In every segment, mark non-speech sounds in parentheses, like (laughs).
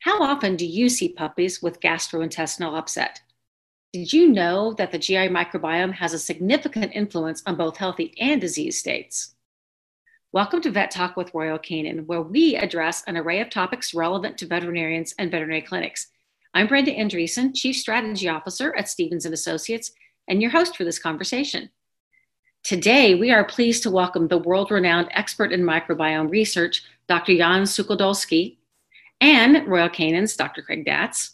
How often do you see puppies with gastrointestinal upset? Did you know that the GI microbiome has a significant influence on both healthy and disease states? Welcome to Vet Talk with Royal Canin, where we address an array of topics relevant to veterinarians and veterinary clinics. I'm Brenda Andreessen, Chief Strategy Officer at Stevens and Associates, and your host for this conversation. Today, we are pleased to welcome the world-renowned expert in microbiome research, Dr. Jan Suchodolski, and Royal Canin's Dr. Craig Datz.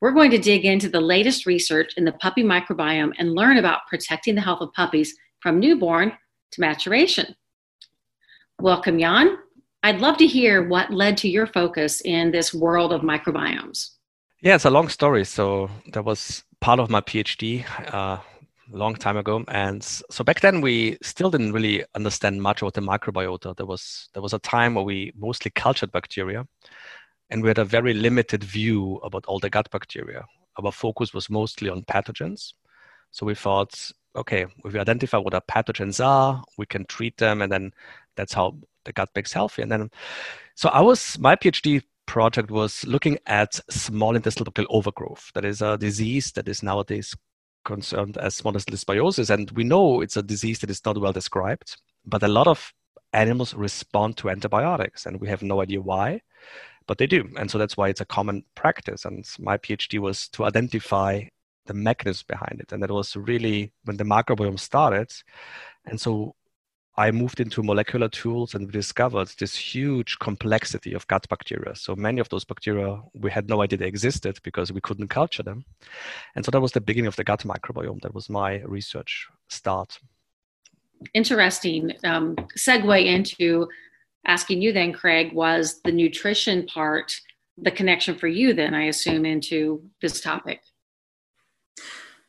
We're going to dig into the latest research in the puppy microbiome and learn about protecting the health of puppies from newborn to maturation. Welcome, Jan. I'd love to hear what led to your focus in this world of microbiomes. Yeah, it's a long story. So that was part of my PhD uh, a long time ago, and so back then we still didn't really understand much about the microbiota. There was there was a time where we mostly cultured bacteria, and we had a very limited view about all the gut bacteria. Our focus was mostly on pathogens. So we thought, okay, if we identify what our pathogens are, we can treat them, and then that's how the gut makes healthy. And then, so I was my PhD project was looking at small intestinal bacterial overgrowth. That is a disease that is nowadays concerned as small intestinal dysbiosis, and we know it's a disease that is not well described. But a lot of animals respond to antibiotics, and we have no idea why, but they do. And so that's why it's a common practice. And my PhD was to identify the mechanisms behind it. And that was really when the microbiome started. And so I moved into molecular tools and we discovered this huge complexity of gut bacteria. So many of those bacteria, we had no idea they existed because we couldn't culture them. And so that was the beginning of the gut microbiome. That was my research start. Interesting. Um, segue into asking you then, Craig, was the nutrition part the connection for you then, I assume, into this topic?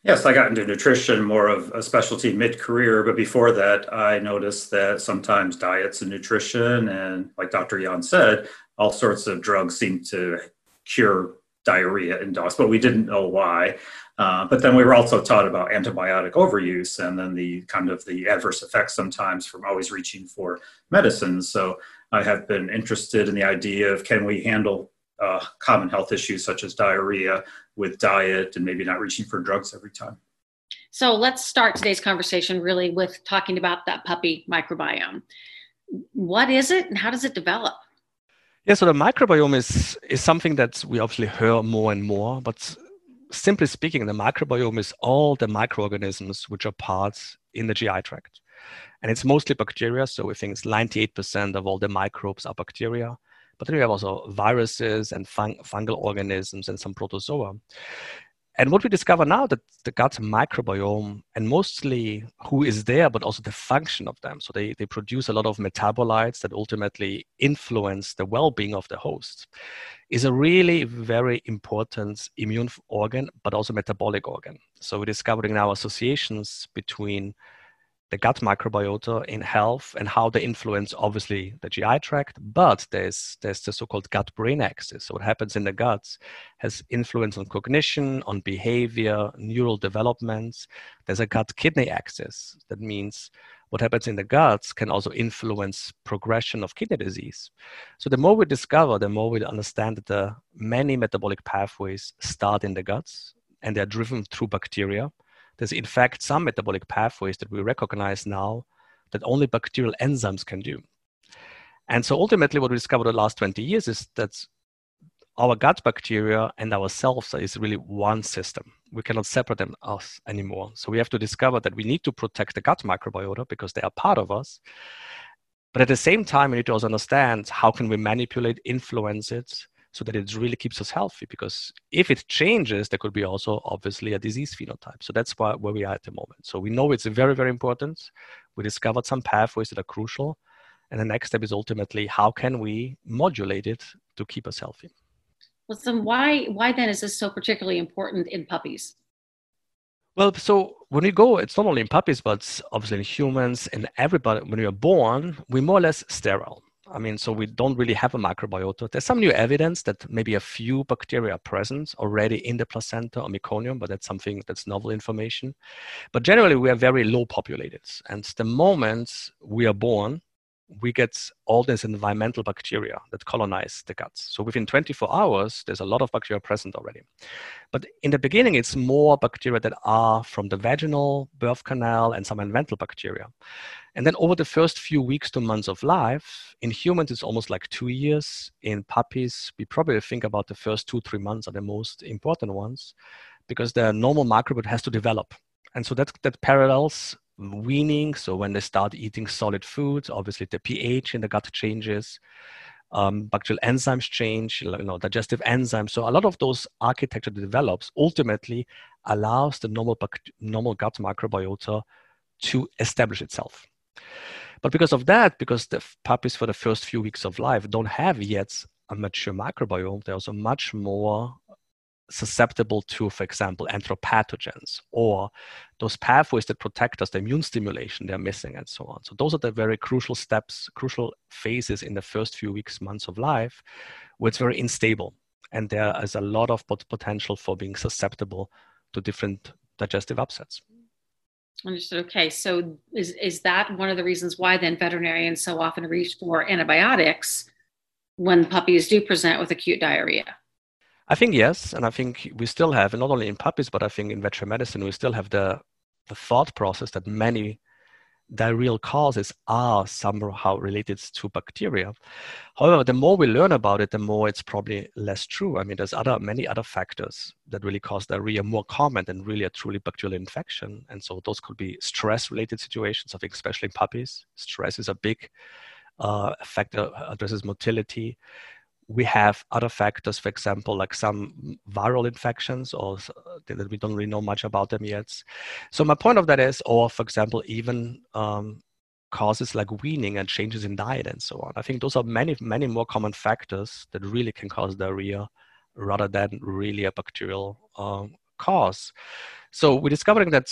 Yes, I got into nutrition more of a specialty mid career, but before that, I noticed that sometimes diets and nutrition, and like Dr. Jan said, all sorts of drugs seem to cure diarrhea in dogs, but we didn't know why. Uh, but then we were also taught about antibiotic overuse and then the kind of the adverse effects sometimes from always reaching for medicines. So I have been interested in the idea of can we handle uh, common health issues such as diarrhea with diet and maybe not reaching for drugs every time. So let's start today's conversation really with talking about that puppy microbiome. What is it and how does it develop? Yeah, so the microbiome is, is something that we obviously hear more and more, but simply speaking, the microbiome is all the microorganisms which are parts in the GI tract. And it's mostly bacteria, so we think it's 98% of all the microbes are bacteria. But then we have also viruses and fung- fungal organisms and some protozoa. And what we discover now that the gut microbiome and mostly who is there, but also the function of them. So they, they produce a lot of metabolites that ultimately influence the well-being of the host is a really very important immune organ, but also metabolic organ. So we're discovering now associations between the gut microbiota in health and how they influence obviously the GI tract, but there's there's the so-called gut-brain axis. So what happens in the guts has influence on cognition, on behavior, neural developments. There's a gut-kidney axis. That means what happens in the guts can also influence progression of kidney disease. So the more we discover, the more we understand that the many metabolic pathways start in the guts and they're driven through bacteria there's in fact some metabolic pathways that we recognize now that only bacterial enzymes can do. And so ultimately what we discovered the last 20 years is that our gut bacteria and ourselves is really one system. We cannot separate them us anymore. So we have to discover that we need to protect the gut microbiota because they are part of us. But at the same time, we need to also understand how can we manipulate, influence it, so that it really keeps us healthy. Because if it changes, there could be also obviously a disease phenotype. So that's why, where we are at the moment. So we know it's very, very important. We discovered some pathways that are crucial. And the next step is ultimately how can we modulate it to keep us healthy? Well, so why, why then is this so particularly important in puppies? Well, so when we go, it's not only in puppies, but obviously in humans and everybody, when we are born, we're more or less sterile. I mean, so we don't really have a microbiota. There's some new evidence that maybe a few bacteria are present already in the placenta or meconium, but that's something that's novel information. But generally, we are very low populated. And the moment we are born, we get all these environmental bacteria that colonize the guts. So within 24 hours, there's a lot of bacteria present already. But in the beginning, it's more bacteria that are from the vaginal birth canal and some environmental bacteria. And then over the first few weeks to months of life, in humans, it's almost like two years. In puppies, we probably think about the first two, three months are the most important ones because the normal microbiome has to develop. And so that, that parallels weaning. So when they start eating solid foods, obviously the pH in the gut changes. Um, bacterial enzymes change, you know, digestive enzymes. So a lot of those architecture develops ultimately allows the normal, normal gut microbiota to establish itself. But because of that, because the puppies for the first few weeks of life don't have yet a mature microbiome, they're also much more susceptible to, for example, enteropathogens or those pathways that protect us, the immune stimulation they're missing, and so on. So, those are the very crucial steps, crucial phases in the first few weeks, months of life, where it's very unstable. And there is a lot of potential for being susceptible to different digestive upsets. Understood. Okay. So, is, is that one of the reasons why then veterinarians so often reach for antibiotics when puppies do present with acute diarrhea? I think yes, and I think we still have, and not only in puppies, but I think in veterinary medicine, we still have the the thought process that many diarrheal causes are somehow related to bacteria. However, the more we learn about it, the more it's probably less true. I mean, there's other many other factors that really cause diarrhea more common than really a truly bacterial infection. And so those could be stress-related situations. I think especially in puppies, stress is a big uh, factor, addresses motility we have other factors, for example, like some viral infections or that we don't really know much about them yet. So my point of that is, or for example, even um, causes like weaning and changes in diet and so on. I think those are many, many more common factors that really can cause diarrhea rather than really a bacterial um, cause. So we're discovering that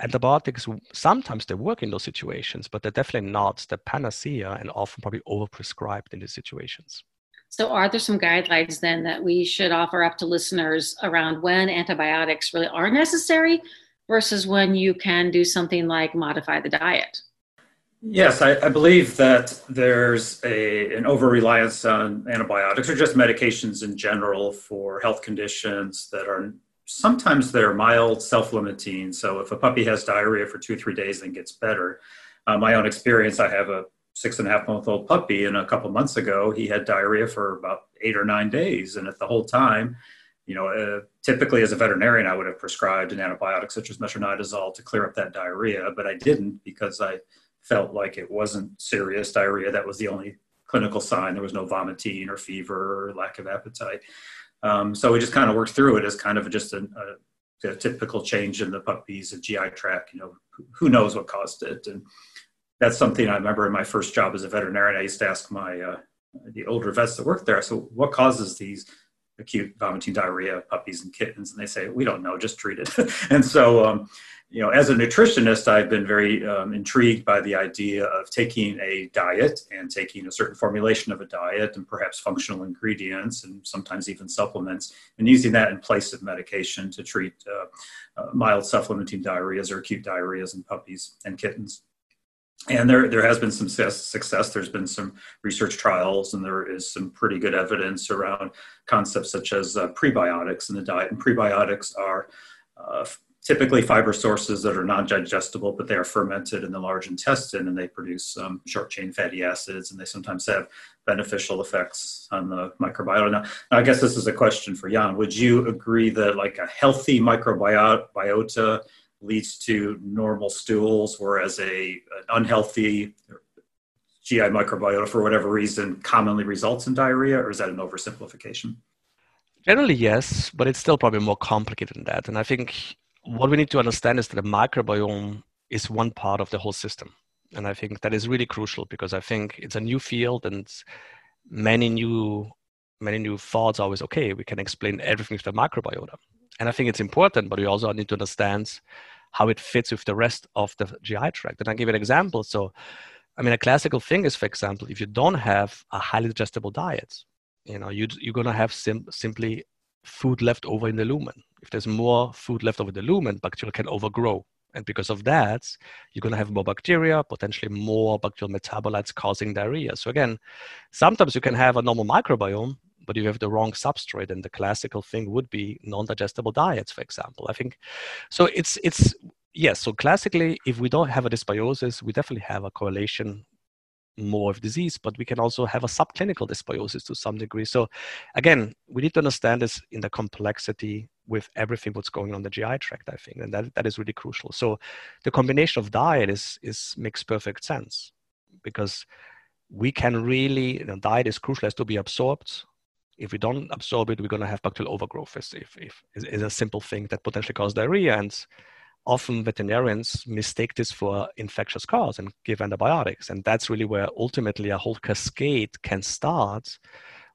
antibiotics sometimes they work in those situations, but they're definitely not the panacea and often probably overprescribed in these situations. So, are there some guidelines then that we should offer up to listeners around when antibiotics really are necessary versus when you can do something like modify the diet? Yes, I, I believe that there's a, an over reliance on antibiotics or just medications in general for health conditions that are sometimes they're mild, self-limiting. So if a puppy has diarrhea for two or three days and gets better, uh, my own experience, I have a six and a half month old puppy, and a couple months ago he had diarrhea for about eight or nine days, and at the whole time, you know, uh, typically as a veterinarian, I would have prescribed an antibiotic such as metronidazole to clear up that diarrhea, but I didn't because I felt like it wasn't serious diarrhea. That was the only clinical sign. There was no vomiting or fever or lack of appetite. Um, so we just kind of worked through it as kind of just a, a, a, typical change in the puppy's GI tract. You know, who knows what caused it, and that's something I remember in my first job as a veterinarian. I used to ask my uh, the older vets that worked there. So, what causes these acute vomiting diarrhea puppies and kittens? And they say, we don't know, just treat it. (laughs) and so, um, you know, as a nutritionist, I've been very um, intrigued by the idea of taking a diet and taking a certain formulation of a diet and perhaps functional ingredients and sometimes even supplements and using that in place of medication to treat uh, uh, mild self-limiting diarrheas or acute diarrheas in puppies and kittens. And there, there has been some success. There's been some research trials, and there is some pretty good evidence around concepts such as uh, prebiotics in the diet. And prebiotics are uh, typically fiber sources that are non-digestible, but they are fermented in the large intestine and they produce um, short chain fatty acids and they sometimes have beneficial effects on the microbiota. Now, I guess this is a question for Jan. Would you agree that like a healthy microbiota leads to normal stools, whereas a an unhealthy GI microbiota for whatever reason commonly results in diarrhea, or is that an oversimplification? Generally, yes, but it's still probably more complicated than that. And I think what we need to understand is that the microbiome is one part of the whole system. And I think that is really crucial because I think it's a new field and many new many new thoughts always okay, we can explain everything with the microbiota. And I think it's important, but we also need to understand how it fits with the rest of the GI tract. And I'll give you an example. So I mean a classical thing is, for example, if you don't have a highly digestible diet, you know, you, you're gonna have sim- simply food left over in the lumen. If there's more food left over the lumen, bacteria can overgrow And because of that, you're going to have more bacteria, potentially more bacterial metabolites causing diarrhea. So again, sometimes you can have a normal microbiome, but you have the wrong substrate. And the classical thing would be non-digestible diets, for example. I think so. It's it's yes. So classically, if we don't have a dysbiosis, we definitely have a correlation more of disease, but we can also have a subclinical dysbiosis to some degree. So again, we need to understand this in the complexity with everything what's going on the GI tract, I think, and that, that is really crucial. So the combination of diet is is makes perfect sense because we can really you know, diet is crucial as to be absorbed. If we don't absorb it, we're going to have bacterial overgrowth. If, if, if is a simple thing that potentially causes diarrhea, and often veterinarians mistake this for infectious cause and give antibiotics, and that's really where ultimately a whole cascade can start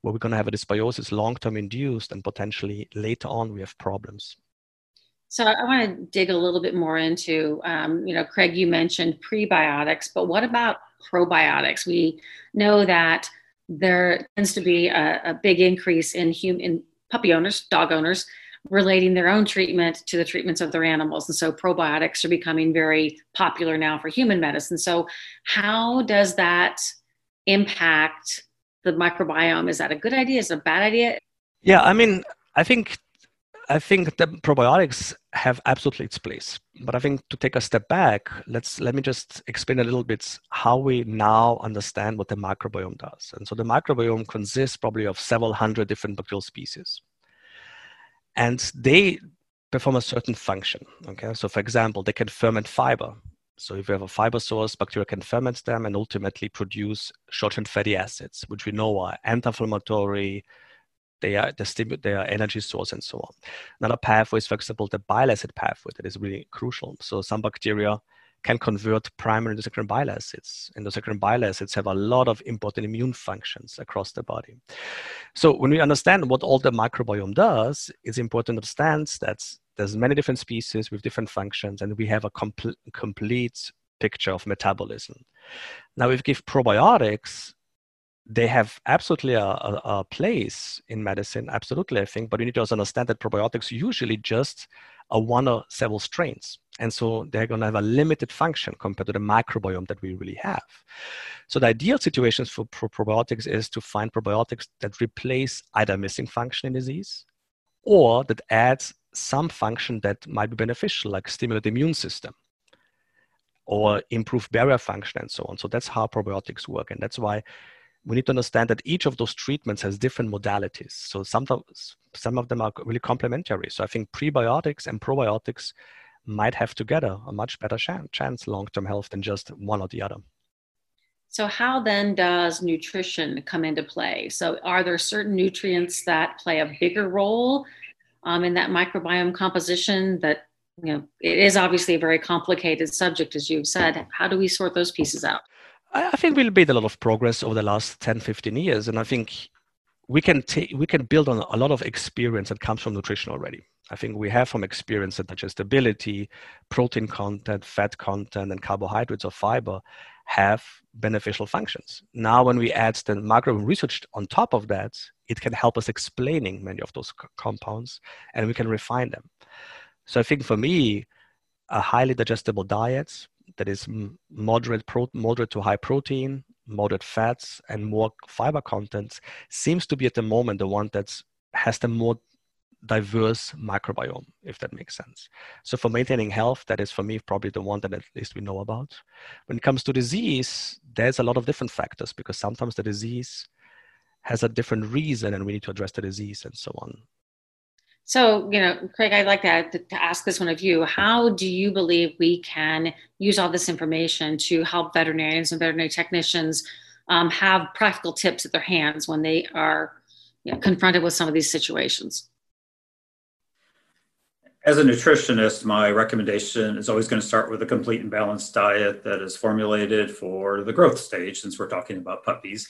where we're going to have a dysbiosis long-term induced and potentially later on we have problems. So I want to dig a little bit more into, um, you know, Craig, you mentioned prebiotics, but what about probiotics? We know that there tends to be a, a big increase in human in puppy owners, dog owners, relating their own treatment to the treatments of their animals. And so probiotics are becoming very popular now for human medicine. So how does that impact the microbiome. Is that a good idea? Is it a bad idea? Yeah, I mean, I think I think the probiotics have absolutely its place. But I think to take a step back, let's let me just explain a little bit how we now understand what the microbiome does. And so the microbiome consists probably of several hundred different bacterial species. And they perform a certain function. Okay. So for example, they can ferment fiber. So if you have a fiber source, bacteria can ferment them and ultimately produce short-chain fatty acids, which we know are anti-inflammatory, they are the stimu- they are energy source and so on. Another pathway is, for example, the bile acid pathway that is really crucial. So some bacteria can convert primary secondary bile acids. Secondary bile acids have a lot of important immune functions across the body. So when we understand what all the microbiome does, it's important to understand that there's many different species with different functions, and we have a compl- complete picture of metabolism. Now, if we give probiotics, they have absolutely a, a, a, place in medicine, absolutely, I think, but you need to also understand that probiotics usually just are one or several strains. And so they're going to have a limited function compared to the microbiome that we really have. So the ideal situations for, for probiotics is to find probiotics that replace either missing function in disease or that adds some function that might be beneficial, like stimulate the immune system or improve barrier function and so on. So that's how probiotics work. And that's why we need to understand that each of those treatments has different modalities. So some of, some of them are really complementary. So I think prebiotics and probiotics might have together a much better chance, chance long-term health than just one or the other. So how then does nutrition come into play? So are there certain nutrients that play a bigger role um, in that microbiome composition that you know it is obviously a very complicated subject as you've said how do we sort those pieces out i think we've made a lot of progress over the last 10 15 years and i think we can take we can build on a lot of experience that comes from nutrition already i think we have from experience that digestibility protein content fat content and carbohydrates or fiber have beneficial functions now when we add the microbiome research on top of that it can help us explaining many of those c- compounds and we can refine them. So I think for me, a highly digestible diet that is moderate, pro- moderate to high protein, moderate fats, and more fiber content seems to be at the moment the one that has the more diverse microbiome, if that makes sense. So for maintaining health, that is for me probably the one that at least we know about. When it comes to disease, there's a lot of different factors because sometimes the disease has a different reason and we need to address the disease and so on. So, you know, Craig, I'd like to, to ask this one of you. How do you believe we can use all this information to help veterinarians and veterinary technicians um, have practical tips at their hands when they are you know, confronted with some of these situations? As a nutritionist, my recommendation is always going to start with a complete and balanced diet that is formulated for the growth stage, since we're talking about puppies.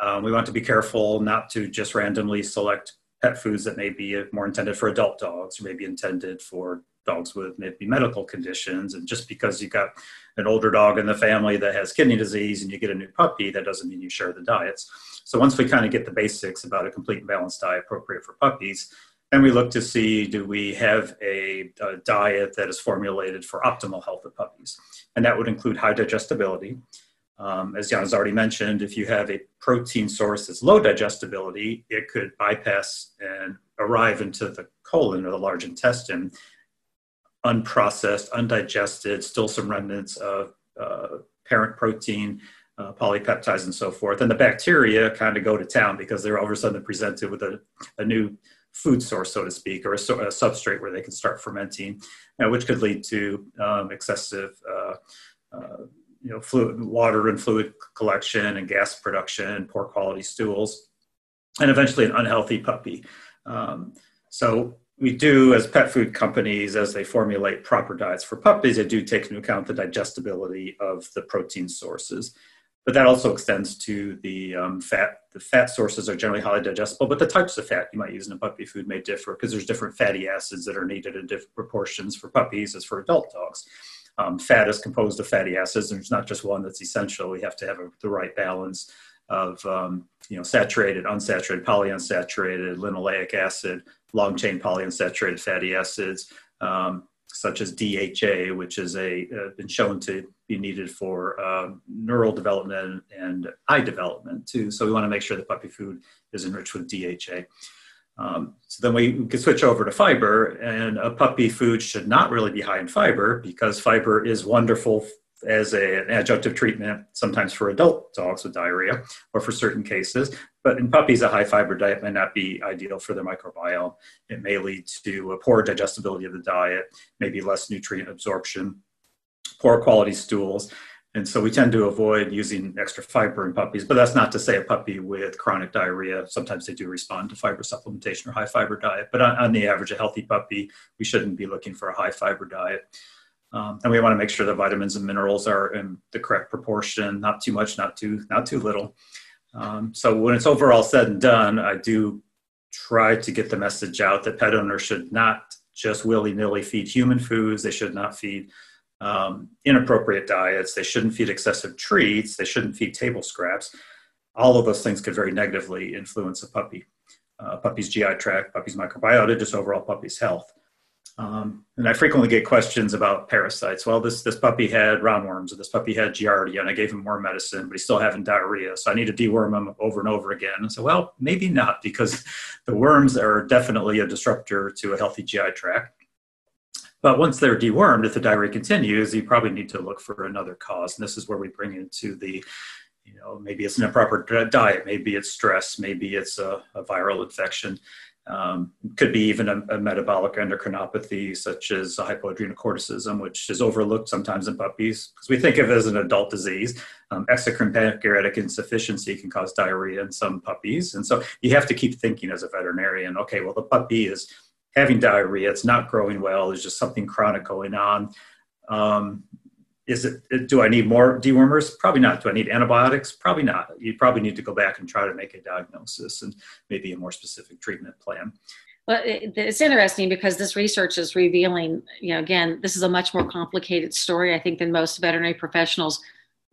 Um, we want to be careful not to just randomly select pet foods that may be more intended for adult dogs or maybe intended for dogs with maybe medical conditions. And just because you've got an older dog in the family that has kidney disease and you get a new puppy, that doesn't mean you share the diets. So once we kind of get the basics about a complete and balanced diet appropriate for puppies, And we look to see do we have a, a, diet that is formulated for optimal health of puppies? And that would include high digestibility. Um, as Jan has already mentioned, if you have a protein source that's low digestibility, it could bypass and arrive into the colon or the large intestine unprocessed, undigested, still some remnants of uh, parent protein, uh, polypeptides, and so forth. And the bacteria kind of go to town because they're all of a sudden presented with a, a new food source, so to speak, or a, a substrate where they can start fermenting, uh, which could lead to um, excessive, uh, uh, you know, fluid, water and fluid collection and gas production, poor quality stools, and eventually an unhealthy puppy. Um, so we do, as pet food companies, as they formulate proper diets for puppies, they do take into account the digestibility of the protein sources but that also extends to the um, fat. The fat sources are generally highly digestible, but the types of fat you might use in a puppy food may differ because there's different fatty acids that are needed in different proportions for puppies as for adult dogs. Um, fat is composed of fatty acids, and there's not just one that's essential. We have to have a, the right balance of um, you know saturated, unsaturated, polyunsaturated, linoleic acid, long chain polyunsaturated fatty acids, um, such as DHA, which a uh, been shown to be needed for uh, neural development and eye development too. So we want to make sure the puppy food is enriched with DHA. Um, so then we, can switch over to fiber, and a puppy food should not really be high in fiber because fiber is wonderful as a, an adjunctive treatment, sometimes for adult dogs with diarrhea or for certain cases. But in puppies, a high fiber diet may not be ideal for their microbiome. It may lead to a poor digestibility of the diet, maybe less nutrient absorption, poor quality stools. And so we tend to avoid using extra fiber in puppies, but that's not to say a puppy with chronic diarrhea, sometimes they do respond to fiber supplementation or high fiber diet. But on, on the average, a healthy puppy, we shouldn't be looking for a high fiber diet. Um, and we want to make sure the vitamins and minerals are in the correct proportion, not too much, not too, not too little. Um, so when it's overall said and done, I do try to get the message out that pet owners should not just willy-nilly feed human foods. They should not feed um, inappropriate diets. They shouldn't feed excessive treats. They shouldn't feed table scraps. All of those things could very negatively influence a puppy, uh, puppy's GI tract, puppy's microbiota, just overall puppy's health. Um, and I frequently get questions about parasites. Well, this, this puppy had roundworms, or this puppy had Giardia, and I gave him more medicine, but he's still having diarrhea. So I need to deworm him over and over again. And so, well, maybe not, because (laughs) the worms are definitely a disruptor to a healthy GI tract. But once they're dewormed, if the diarrhea continues, you probably need to look for another cause. And this is where we bring into the, you know, maybe it's an improper diet, maybe it's stress, maybe it's a, a viral infection. Um, could be even a, a, metabolic endocrinopathy such as hypoadrenocorticism, which is overlooked sometimes in puppies because we think of it as an adult disease. Um, exocrine pancreatic insufficiency can cause diarrhea in some puppies. And so you have to keep thinking as a veterinarian, okay, well, the puppy is having diarrhea, it's not growing well, there's just something chronic going on. Um, is it do i need more dewormers? Probably not. Do i need antibiotics? Probably not. You probably need to go back and try to make a diagnosis and maybe a more specific treatment plan. Well it's interesting because this research is revealing you know again this is a much more complicated story i think than most veterinary professionals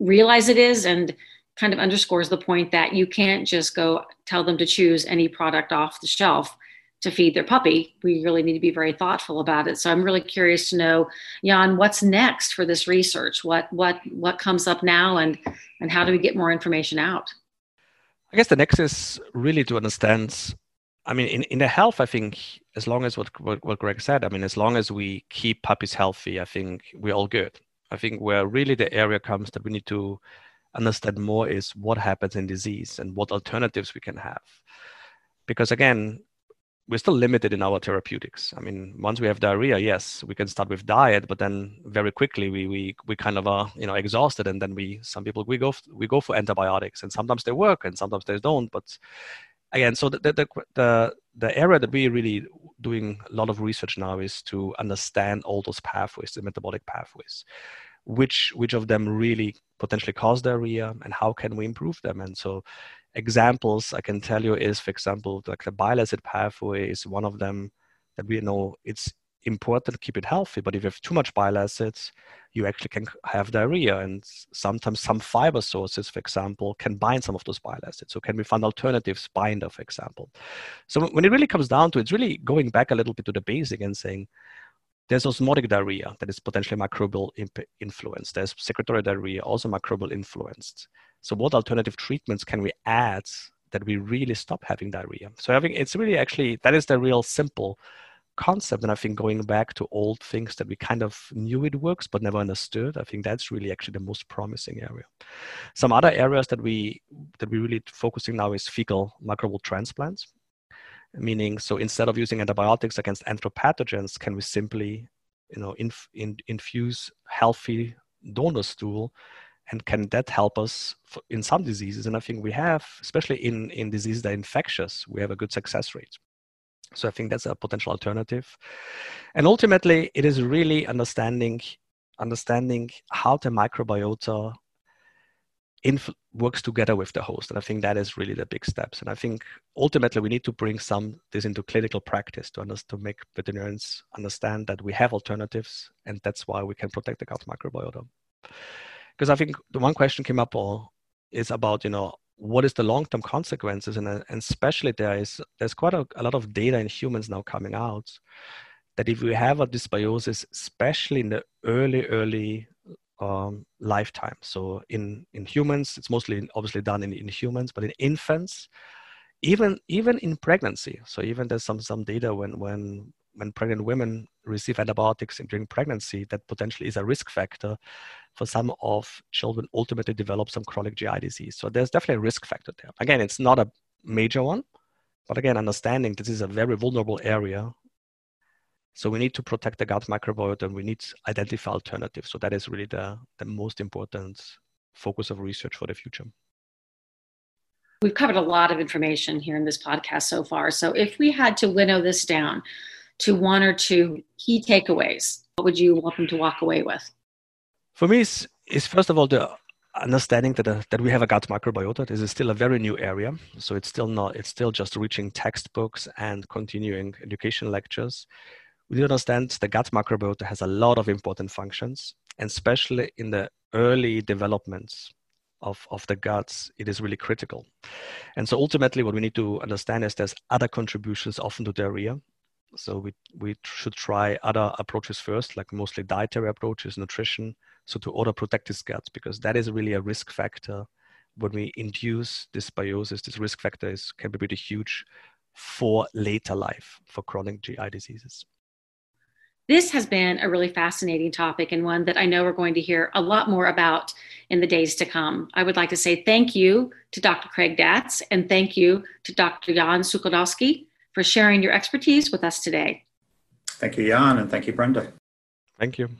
realize it is and kind of underscores the point that you can't just go tell them to choose any product off the shelf to feed their puppy, we really need to be very thoughtful about it. So I'm really curious to know, Jan, what's next for this research? What what what comes up now, and and how do we get more information out? I guess the next is really to understand. I mean, in, in the health, I think as long as what, what what Greg said, I mean, as long as we keep puppies healthy, I think we're all good. I think where really the area comes that we need to understand more is what happens in disease and what alternatives we can have because again we're still limited in our therapeutics. I mean, once we have diarrhea, yes, we can start with diet, but then very quickly we we we kind of are you know exhausted, and then we some people we go we go for antibiotics, and sometimes they work, and sometimes they don't. But again, so the the the the area that we're really doing a lot of research now is to understand all those pathways, the metabolic pathways, which which of them really potentially cause diarrhea, and how can we improve them, and so examples I can tell you is, for example, like the bile acid pathway is one of them that we know it's important to keep it healthy. But if you have too much bile acids, you actually can have diarrhea. And sometimes some fiber sources, for example, can bind some of those bile acids. So can we find alternatives binder, for example? So when it really comes down to it, it's really going back a little bit to the basic and saying, there's osmotic diarrhea that is potentially microbial imp- influenced. There's secretory diarrhea, also microbial influenced. So what alternative treatments can we add that we really stop having diarrhea? So think it's really actually, that is the real simple concept. And I think going back to old things that we kind of knew it works but never understood, I think that's really actually the most promising area. Some other areas that we that we really focusing now is fecal microbial transplants. Meaning, so instead of using antibiotics against enteropathogens, can we simply, you know, inf- in, infuse healthy donor stool and can that help us in some diseases and i think we have especially in in diseases that are infectious we have a good success rate so I think that's a potential alternative. And ultimately, it is really understanding understanding how the microbiota inf- works together with the host. And I think that is really the big steps. And I think ultimately we need to bring some this into clinical practice to, understand, to make veterinarians understand that we have alternatives, and that's why we can protect the gut microbiota. Because I think the one question came up all is about you know what is the long-term consequences? And, uh, and especially there is there's quite a, a, lot of data in humans now coming out that if we have a dysbiosis especially in the early early um, lifetime so in in humans it's mostly obviously done in, in humans but in infants even even in pregnancy. So even there's some some data when when when pregnant women receive antibiotics during pregnancy, that potentially is a risk factor for some of children ultimately develop some chronic GI disease. So there's definitely a risk factor there. Again, it's not a major one, but again, understanding this is a very vulnerable area. So we need to protect the gut microbiota and we need to identify alternatives. So that is really the, the most important focus of research for the future. We've covered a lot of information here in this podcast so far. So if we had to winnow this down, to one or two key takeaways, what would you want them to walk away with? For me, is is first of all the understanding that uh, that we have a gut microbiota. This is still a very new area, so it's still not. It's still just reaching textbooks and continuing education lectures. We need to understand the gut microbiota has a lot of important functions, and especially in the early developments of, of the guts, it is really critical. And so ultimately, what we need to understand is there's other contributions often to diarrhea. So we, we should try other approaches first, like mostly dietary approaches, nutrition, so to order protect this gut, because that is really a risk factor. When we induce dysbiosis, this risk factor is, can be pretty huge for later life, for chronic GI diseases. This has been a really fascinating topic and one that I know we're going to hear a lot more about in the days to come. I would like to say thank you to Dr. Craig Datz and thank you to Dr. Jan Suchodolski for sharing your expertise with us today. Thank you, Jan, and thank you, Brenda. Thank you.